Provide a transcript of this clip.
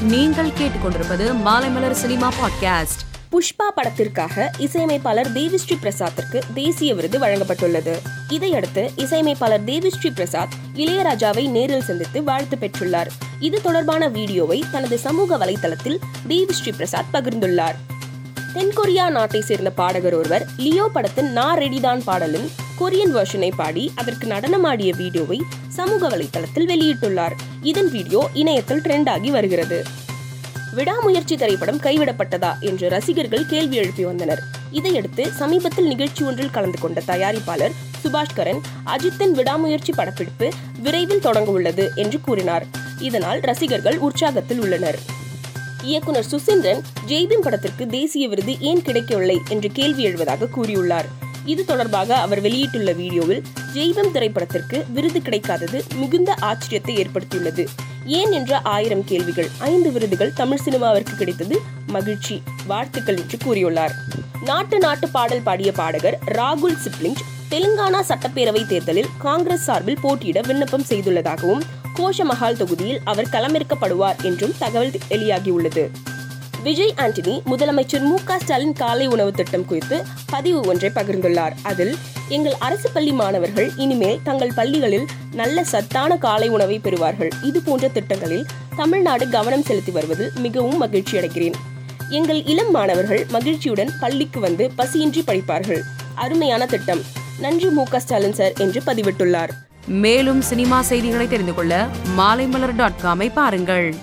நீங்கள் கேட்டுக்கொண்டிருப்பது Maalaimalar cinema podcast. Pushpa படத்திற்காக இசையமைப்பாளர் தேவிஸ்ரீ பிரசாத்திற்கு தேசிய விருது வழங்கப்பட்டுள்ளது. இதையடுத்து இசையமைப்பாளர் தேவிஸ்ரீ பிரசாத் இளையராஜாவை நேரில் சந்தித்து வாழ்த்து பெற்றுள்ளார். இது தொடர்பான வீடியோவை தனது சமூக வலைதளத்தில் தேவிஸ்ரீ பிரசாத் பகிர்ந்துள்ளார். தென்கொரியா நாட்டை சேர்ந்த பாடகர் ஒருவர் லியோ படத்தின் நா ரெடிதான் பாடலின் கொரியன் வெர்ஷனை பாடி அதற்கு நடனமாடிய வீடியோவை சமூக வலைதளத்தில் வெளியிட்டுள்ளார். இதன் வீடியோ இணையத்தில் ட்ரெண்ட் ஆகி வருகிறது. விடாமுயற்சி திரைப்படம் கைவிடப்பட்டதா என்று ரசிகர்கள் கேள்வி எழுப்பி வந்தனர். இதையடுத்து சமீபத்தில் நிகழ்ச்சி ஒன்றில் கலந்து கொண்ட தயாரிப்பாளர் சுபாஷ் கரன் அஜித்தின் விடாமுயற்சி படப்பிடிப்பு விரைவில் தொடங்க உள்ளது என்று கூறினார். இதனால் ரசிகர்கள் உற்சாகத்தில் உள்ளனர். இயக்குனர் சுசீந்திரன் ஜெய்பீம் படத்திற்கு தேசிய விருது ஏன் கிடைக்கவில்லை என்று கேள்வி எழுவதாக கூறியுள்ளார். இது தொடர்பாக அவர் வெளியிட்டுள்ள வீடியோவில் ஜெய்வம் திரைப்படத்திற்கு விருது கிடைக்காதது மிகுந்த ஆச்சரியத்தை ஏற்படுத்தியுள்ளது. ஏன் என்ற ஆயிரம் கேள்விகள் ஐந்து விருதுகள் தமிழ் சினிமாவிற்கு கிடைத்தது மகிழ்ச்சி வாழ்த்துக்கள் என்று கூறியுள்ளார். நாட்டு நாட்டு பாடல் பாடிய பாடகர் ராகுல் சிப்லிஞ்ச் தெலுங்கானா சட்டப்பேரவை தேர்தலில் காங்கிரஸ் சார்பில் போட்டியிட விண்ணப்பம் செய்துள்ளதாகவும் கோஷமஹால் தொகுதியில் அவர் களமிறக்கப்படுவார் என்றும் தகவல் வெளியாகியுள்ளது. விஜய் ஆண்டனி முதலமைச்சர் மு ஸ்டாலின் காலை உணவு திட்டம் குறித்து பதிவு ஒன்றை பகிர்ந்துள்ளார். அதில் எங்கள் அரசு பள்ளி மாணவர்கள் இனிமேல் தங்கள் பள்ளிகளில் நல்ல சத்தான காலை உணவை பெறுவார்கள். இது போன்ற திட்டங்களில் தமிழ்நாடு கவனம் செலுத்தி வருவது மிகவும் மகிழ்ச்சி அடைகிறேன். எங்கள் இளம் மாணவர்கள் மகிழ்ச்சியுடன் பள்ளிக்கு வந்து பசியின்றி படிப்பார்கள். அருமையான திட்டம். நன்றி மு ஸ்டாலின் சார் என்று பதிவிட்டுள்ளார். மேலும் சினிமா செய்திகளை தெரிந்து கொள்ள மாலைமலர் டாட் காமை பாருங்கள்.